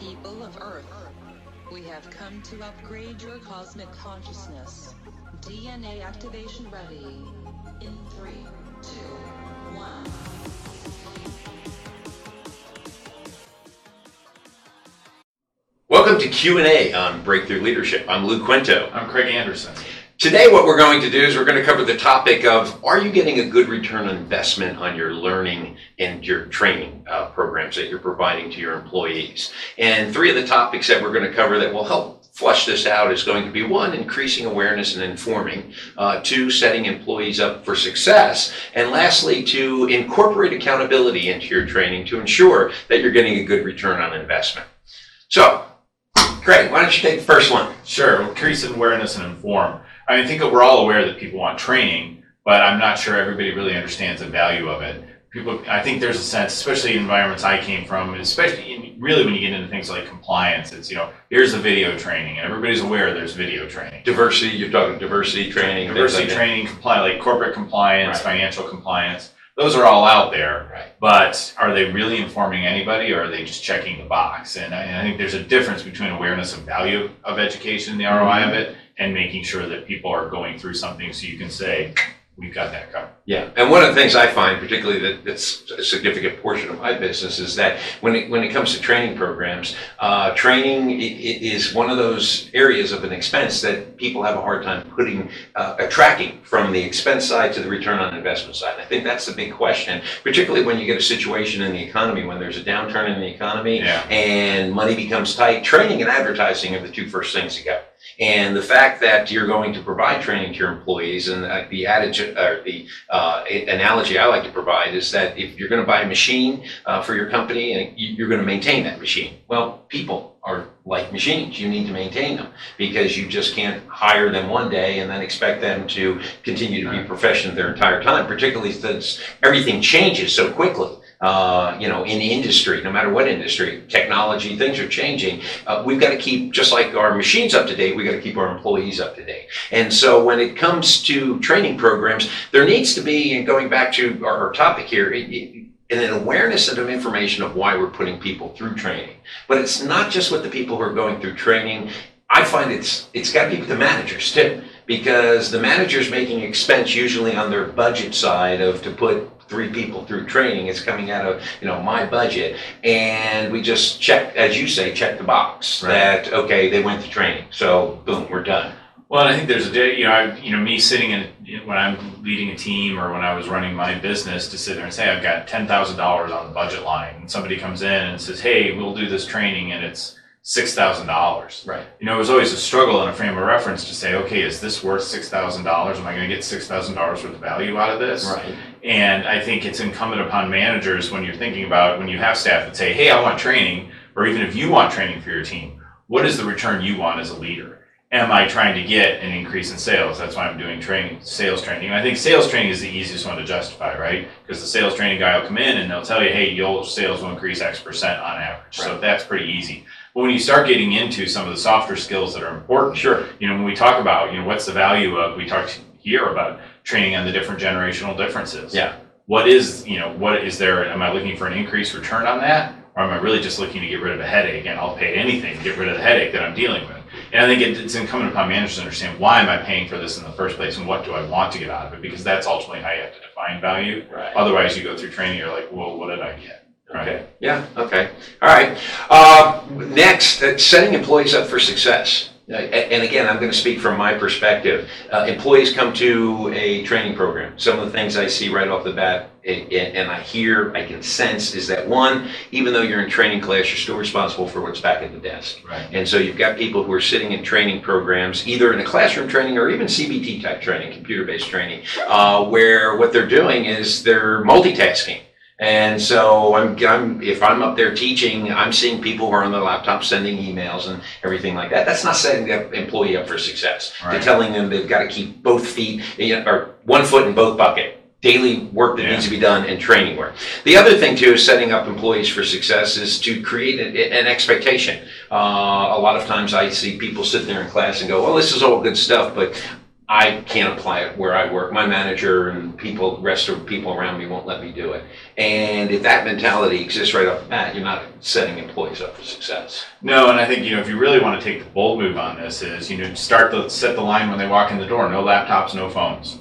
People of Earth, we have come to upgrade your cosmic consciousness. DNA activation ready. In three, two, one. Welcome to Q&A on Breakthrough Leadership. I'm Lou Quinto. I'm Craig Anderson. Today what we're going to do is we're going to cover the topic of are you getting a good return on investment on your learning and your training uh, programs that you're providing to your employees. And three of the topics that we're going to cover that will help flush this out is going to be one, increasing awareness and informing, uh, two, setting employees up for success, and lastly, to incorporate accountability into your training to ensure that you're getting a good return on investment. So, Craig, why don't you take the first one? Sure, increase awareness and inform. I mean, I think that we're all aware that people want training, but I'm not sure everybody really understands the value of it. People, I think there's a sense, especially in environments I came from, especially in, really when you get into things like compliance, it's you know, here's the video training, and everybody's aware there's video training. Diversity, you're talking diversity training. Diversity like training, comply, like corporate compliance, Right. financial compliance. Those are all out there, Right. but are they really informing anybody, or are they just checking the box? And I, I think there's a difference between awareness of value of education, the ROI of mm-hmm. it, and making sure that people are going through something so you can say, we've got that covered. Yeah, and one of the things I find, particularly that, that's a significant portion of my business, is that when it, when it comes to training programs, uh, training i- i- is one of those areas of an expense that people have a hard time putting, uh, uh, tracking from the expense side to the return on investment side. I think that's the big question, particularly when you get a situation in the economy, when there's a downturn in the economy Yeah. and money becomes tight. Training and advertising are the two first things to go. And the fact that you're going to provide training to your employees, and uh, the adage or the uh, analogy I like to provide is that if you're going to buy a machine uh, for your company and you- you're going to maintain that machine, well, people are like machines. You need to maintain them because you just can't hire them one day and then expect them to continue to be proficient their entire time, particularly since everything changes so quickly. Uh, you know, in industry, no matter what industry, technology, things are changing. Uh, we've got to keep, just like our machines up to date, we've got to keep our employees up to date. And so when it comes to training programs, there needs to be, and going back to our, topic here, it, it, an awareness of information of why we're putting people through training. But it's not just with the people who are going through training. I find it's it's got to be with the managers too, because the manager's making expense usually on their budget side of to put three people through training. It's coming out of you know my budget, and we just check, as you say, check the box Right. that okay they went to training, so boom, we're done. Well, I think there's a day, you know, I, you know, me sitting in when I'm leading a team or when I was running my business to sit there and say I've got ten thousand dollars on the budget line, and somebody comes in and says, "Hey, we'll do this training," and it's six thousand dollars. Right. You know, it was always a struggle and a frame of reference to say, "Okay, is this worth six thousand dollars? Am I going to get six thousand dollars worth of value out of this?" Right. And I think it's incumbent upon managers when you're thinking about when you have staff that say, hey, I want training, or even if you want training for your team, what is the return you want as a leader? Am I trying to get an increase in sales? That's why I'm doing training, sales training. And I think sales training is the easiest one to justify, right? Because the sales training guy will come in and they'll tell you, hey, your sales will increase X percent on average. So that's pretty easy. But when you start getting into some of the softer skills that are important, Sure. you know, when we talk about, you know, what's the value of, we talked here about training on the different generational differences. Yeah. What is, you know, what is there, am I looking for an increased return on that? Or am I really just looking to get rid of a headache and I'll pay anything to get rid of the headache that I'm dealing with? And I think it's incumbent upon managers to understand why am I paying for this in the first place and what do I want to get out of it? Because that's ultimately how you have to define value. Right. Otherwise, you go through training, you're like, well, what did I get? Okay. Yeah. Okay. All right. Uh, next, uh, setting employees up for success. Uh, a- and again, I'm going to speak from my perspective. Uh, employees come to a training program. Some of the things I see right off the bat, a- a- and I hear, I can sense, is that one, even though you're in training class, you're still responsible for what's back at the desk. Right. And so you've got people who are sitting in training programs, either in a classroom training or even CBT type training, computer based training, uh, where what they're doing is they're multitasking. And so I'm, I'm, if I'm up there teaching, I'm seeing people who are on their laptop sending emails and everything like that. That's not setting the employee up for success. They're telling them they've got to keep both feet, or one foot in both bucket. Daily work that Yeah. needs to be done and training work. The other thing too is setting up employees for success is to create a- an expectation. Uh, a lot of times I see people sit there in class and go, "Well, this is all good stuff, but I can't apply it where I work. My manager and people, rest of people around me won't let me do it. And if that mentality exists right off the bat, you're not setting employees up for success. No, and I think you know if you really want to take the bold move on this is you know start the set the line when they walk in the door. No laptops, no phones.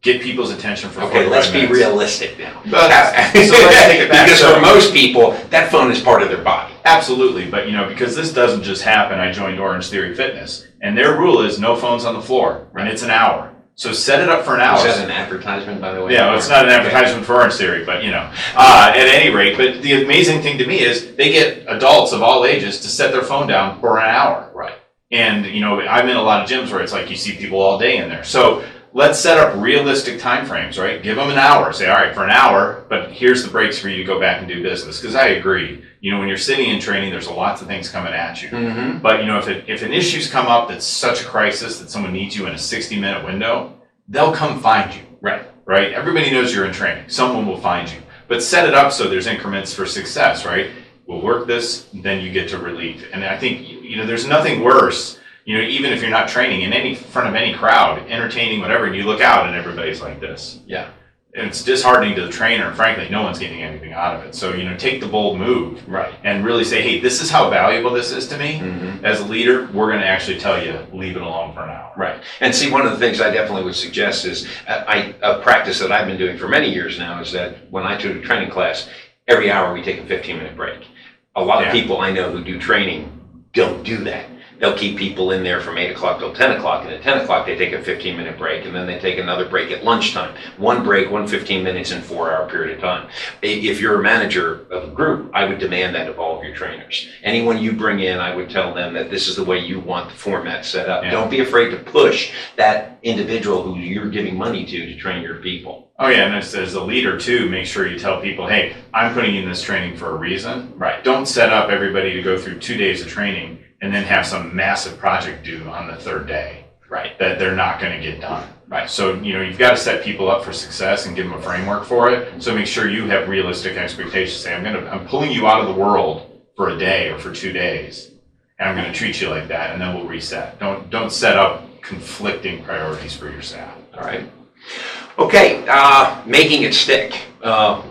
Get people's attention for Okay, let's be minutes. realistic now. But- so let's take it back. Because So- for most people, that phone is part of their body. Absolutely, but you know, because this doesn't just happen, I joined Orange Theory Fitness, and their rule is no phones on the floor, and it's an hour. So set it up for an hour. Is that an advertisement, by the way? yeah, well, it's not an advertisement for Orange Theory, but you know, uh, at any rate. But the amazing thing to me is they get adults of all ages to set their phone down for an hour. Right. And you know, I'm in a lot of gyms where it's like you see people all day in there. So let's set up realistic time frames, right? Give them an hour. Say, all right, for an hour, but here's the breaks for you to go back and do business. Because I agree, you know, when you're sitting in training, there's a lots of things coming at you. Mm-hmm. But you know, if it, if an issue's come up that's such a crisis that someone needs you in a 60 minute window, they'll come find you. Right. Right. Everybody knows you're in training. Someone will find you. But set it up so there's increments for success. Right. We'll work this, then you get to relief. And I think you know, there's nothing worse. You know, even if you're not training in any front of any crowd, entertaining, whatever, and you look out and everybody's like this. Yeah. And it's disheartening to the trainer. And frankly, no one's getting anything out of it. So you know, take the bold move Right. and really say, hey, this is how valuable this is to me Mm-hmm. as a leader, we're going to actually tell you, leave it alone for now. Right. And see, one of the things I definitely would suggest is uh, I, a practice that I've been doing for many years now is that when I do a training class, every hour we take a 15 minute break. A lot Yeah. of people I know who do training don't do that. They'll keep people in there from 8 o'clock till 10 o'clock, and at 10 o'clock they take a 15 minute break, and then they take another break at lunchtime. One break, one 15 minutes in four hour period of time. If you're a manager of a group, I would demand that of all of your trainers. Anyone you bring in, I would tell them that this is the way you want the format set up. Yeah. Don't be afraid to push that individual who you're giving money to to train your people. Oh, yeah. And as, as a leader, too, make sure you tell people, hey, I'm putting you in this training for a reason. Right. Don't set up everybody to go through two days of training and then have some massive project due on the third day Right. that they're not going to get done. Right. So, you know, you've got to set people up for success and give them a framework for it. So make sure you have realistic expectations. Say, I'm going to, I'm pulling you out of the world for a day or for two days, and I'm going to treat you like that, and then we'll reset. Don't, don't set up conflicting priorities for your staff. All right. Okay, uh, making it stick. Uh,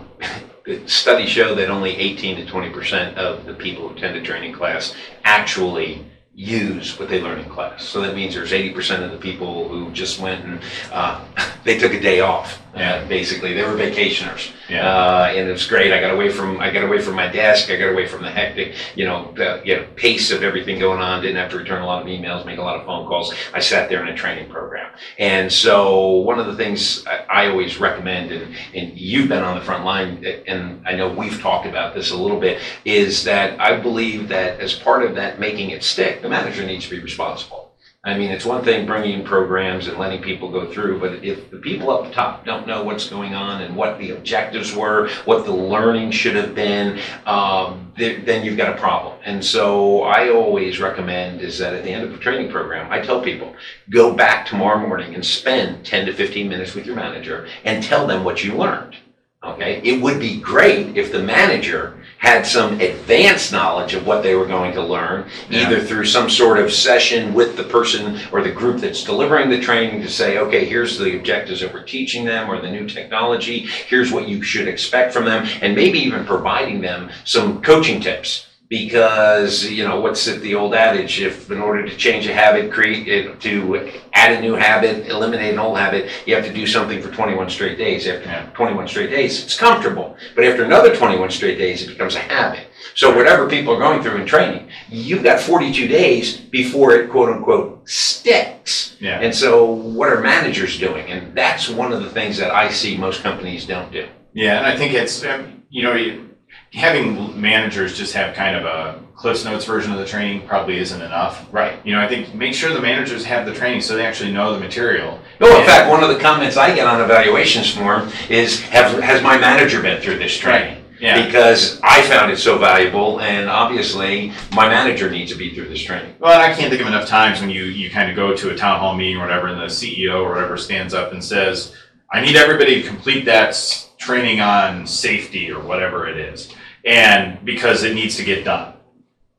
studies show that only 18 to 20 percent of the people who attend a training class actually use what they learn in class. So that means there's 80 percent of the people who just went and uh, they took a day off. Yeah. Uh, basically, they were vacationers. Yeah. Uh, and it was great. I got away from I got away from my desk. I got away from the hectic, you know, the, you know, pace of everything going on. Didn't have to return a lot of emails, make a lot of phone calls. I sat there in a training program. And so one of the things I, I always recommend, and, and you've been on the front line, and I know we've talked about this a little bit, is that I believe that as part of that making it stick, the manager needs to be responsible. I mean, it's one thing bringing in programs and letting people go through, but if the people up top don't know what's going on and what the objectives were, what the learning should have been, um, th- then you've got a problem. And so I always recommend is that at the end of a training program, I tell people, go back tomorrow morning and spend 10 to 15 minutes with your manager and tell them what you learned. Okay, it would be great if the manager had some advanced knowledge of what they were going to learn, Yeah. either through some sort of session with the person or the group that's delivering the training to say, okay, here's the objectives that we're teaching them or the new technology, here's what you should expect from them, and maybe even providing them some coaching tips. Because, you know, what's it, the old adage, if in order to change a habit, create, it- to add a new habit, eliminate an old habit, you have to do something for 21 straight days. After Yeah. 21 straight days, it's comfortable. But after another 21 straight days, it becomes a habit. So whatever people are going through in training, you've got 42 days before it quote unquote sticks. Yeah. And so what are managers doing? And that's one of the things that I see most companies don't do. Yeah, and I think it's um, you know you- having managers just have kind of a Cliff's Notes version of the training probably isn't enough. Right. You know, I think make sure the managers have the training so they actually know the material. No, in And- fact, one of the comments I get on evaluations form is, have, has my manager been through this training? Yeah. Because I found it so valuable and obviously my manager needs to be through this training. Well, I can't think of enough times when you you kind of go to a town hall meeting or whatever, and the CEO or whatever stands up and says, "I need everybody to complete that training on safety or whatever it is," and because it needs to get done.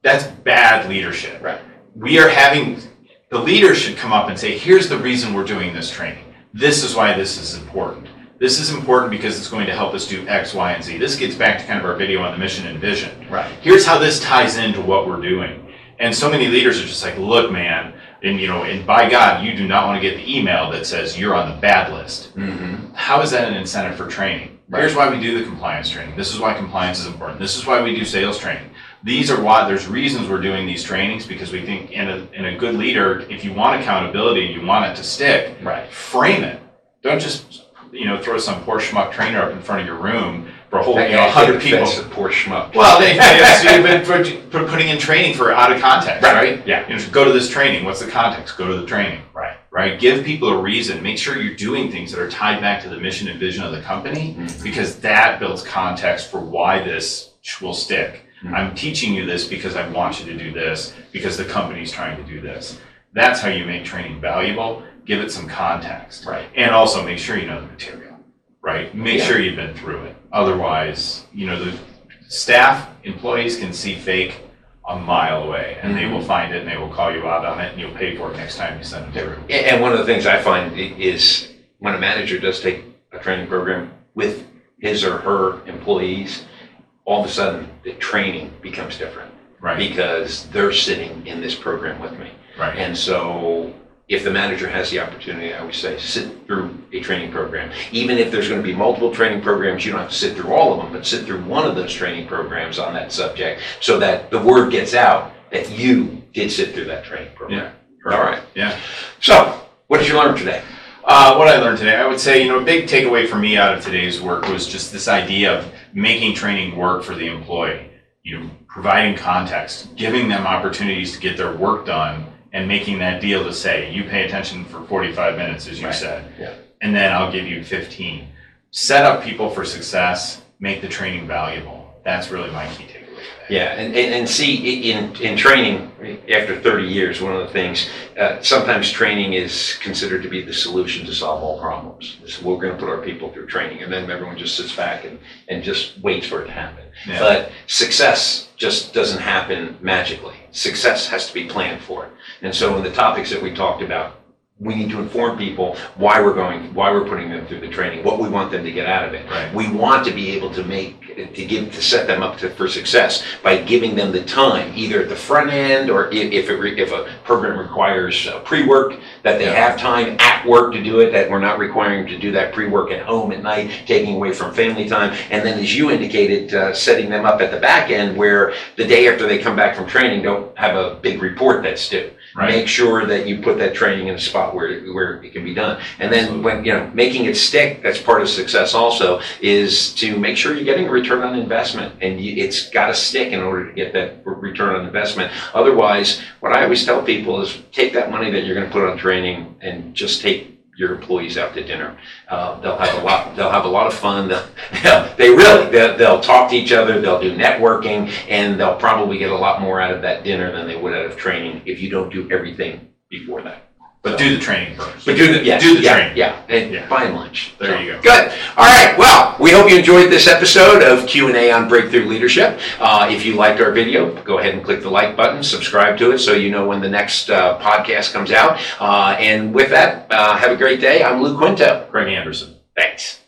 That's bad leadership. Right. We are having the leader should come up and say, here's the reason we're doing this training. This is why this is important. This is important because it's going to help us do X, Y, and Z. This gets back to kind of our video on the mission and vision. Right. Here's how this ties into what we're doing. And so many leaders are just like, look, man, and you know, and by God, you do not want to get the email that says you're on the bad list. Mm-hmm. How is that an incentive for training? Right. Here's why we do the compliance training. This is why compliance is important. This is why we do sales training. These are why there's reasons we're doing these trainings because we think in a, in a good leader, if you want accountability and you want it to stick, Right. frame it. Don't just you know throw some poor schmuck trainer up in front of your room for a whole you know hundred people. offense Poor schmuck. Well, they, been for, for putting in training for out of context, Right. right? Yeah. You know, go to this training. What's the context? Go to the training. Right. Right. Give people a reason. Make sure you're doing things that are tied back to the mission and vision of the company, Mhm. because that builds context for why this will stick. Mhm. I'm teaching you this because I want you to do this because the company's trying to do this. That's how you make training valuable. Give it some context. Right. And also make sure you know the material, right? Make Yeah. sure you've been through it. Otherwise, you know, the staff, employees can see fake a mile away and they will mm-hmm. find it and they will call you out on it and you'll pay for it next time you send them through. And and one of the things I find is when a manager does take a training program with his or her employees, all of a sudden the training becomes different Right, because they're sitting in this program with me. right, And so if the manager has the opportunity, I always say, sit through a training program. Even if there's going to be multiple training programs, you don't have to sit through all of them, but sit through one of those training programs on that subject so that the word gets out that you did sit through that training program. Yeah. All right. yeah. So, what did you learn today? Uh, what I learned today, I would say, you know, a big takeaway for me out of today's work was just this idea of making training work for the employee. You know, providing context, giving them opportunities to get their work done, and making that deal to say, you pay attention for 45 minutes, as you Right. said, Yeah. and then I'll give you 15. Set up people for success, make the training valuable. That's really my key takeaway. Yeah, and, and, and see, in, in training, after 30 years, one of the things, uh, sometimes training is considered to be the solution to solve all problems. So we're going to put our people through training, and then everyone just sits back and, and just waits for it to happen. Yeah. But success just doesn't happen magically. Success has to be planned for. And so in the topics that we talked about, we need to inform people why we're going, why we're putting them through the training, what we want them to get out of it. Right. We want to be able to make, to give, to set them up to, for success by giving them the time, either at the front end or if, if it, re- if a program requires uh, pre-work, that they Yeah. have time at work to do it, that we're not requiring to do that pre-work at home at night, taking away from family time. And then, as you indicated, uh, setting them up at the back end where the day after they come back from training, don't have a big report that's due. Right. Make sure that you put that training in a spot where, where it can be done. And then when, you know, making it stick, that's part of success also, is to make sure you're getting a return on investment. And you, it's got to stick in order to get that return on investment. Otherwise, what I always tell people is take that money that you're going to put on training and just take your employees out to dinner. Uh, they'll have a lot. They'll have a lot of fun. They'll, they really they'll, they'll talk to each other. They'll do networking, and they'll probably get a lot more out of that dinner than they would out of training if you don't do everything before that. But do the training first. But do the yes, Do the yeah, training. Yeah, and Yeah. buy lunch. There you go. Good. All right. Well, we hope you enjoyed this episode of Q and A on Breakthrough Leadership. Uh, if you liked our video, go ahead and click the like button, subscribe to it, so you know when the next uh, podcast comes out. Uh, and with that, uh, have a great day. I'm Lou Quinto. Craig Anderson. Thanks.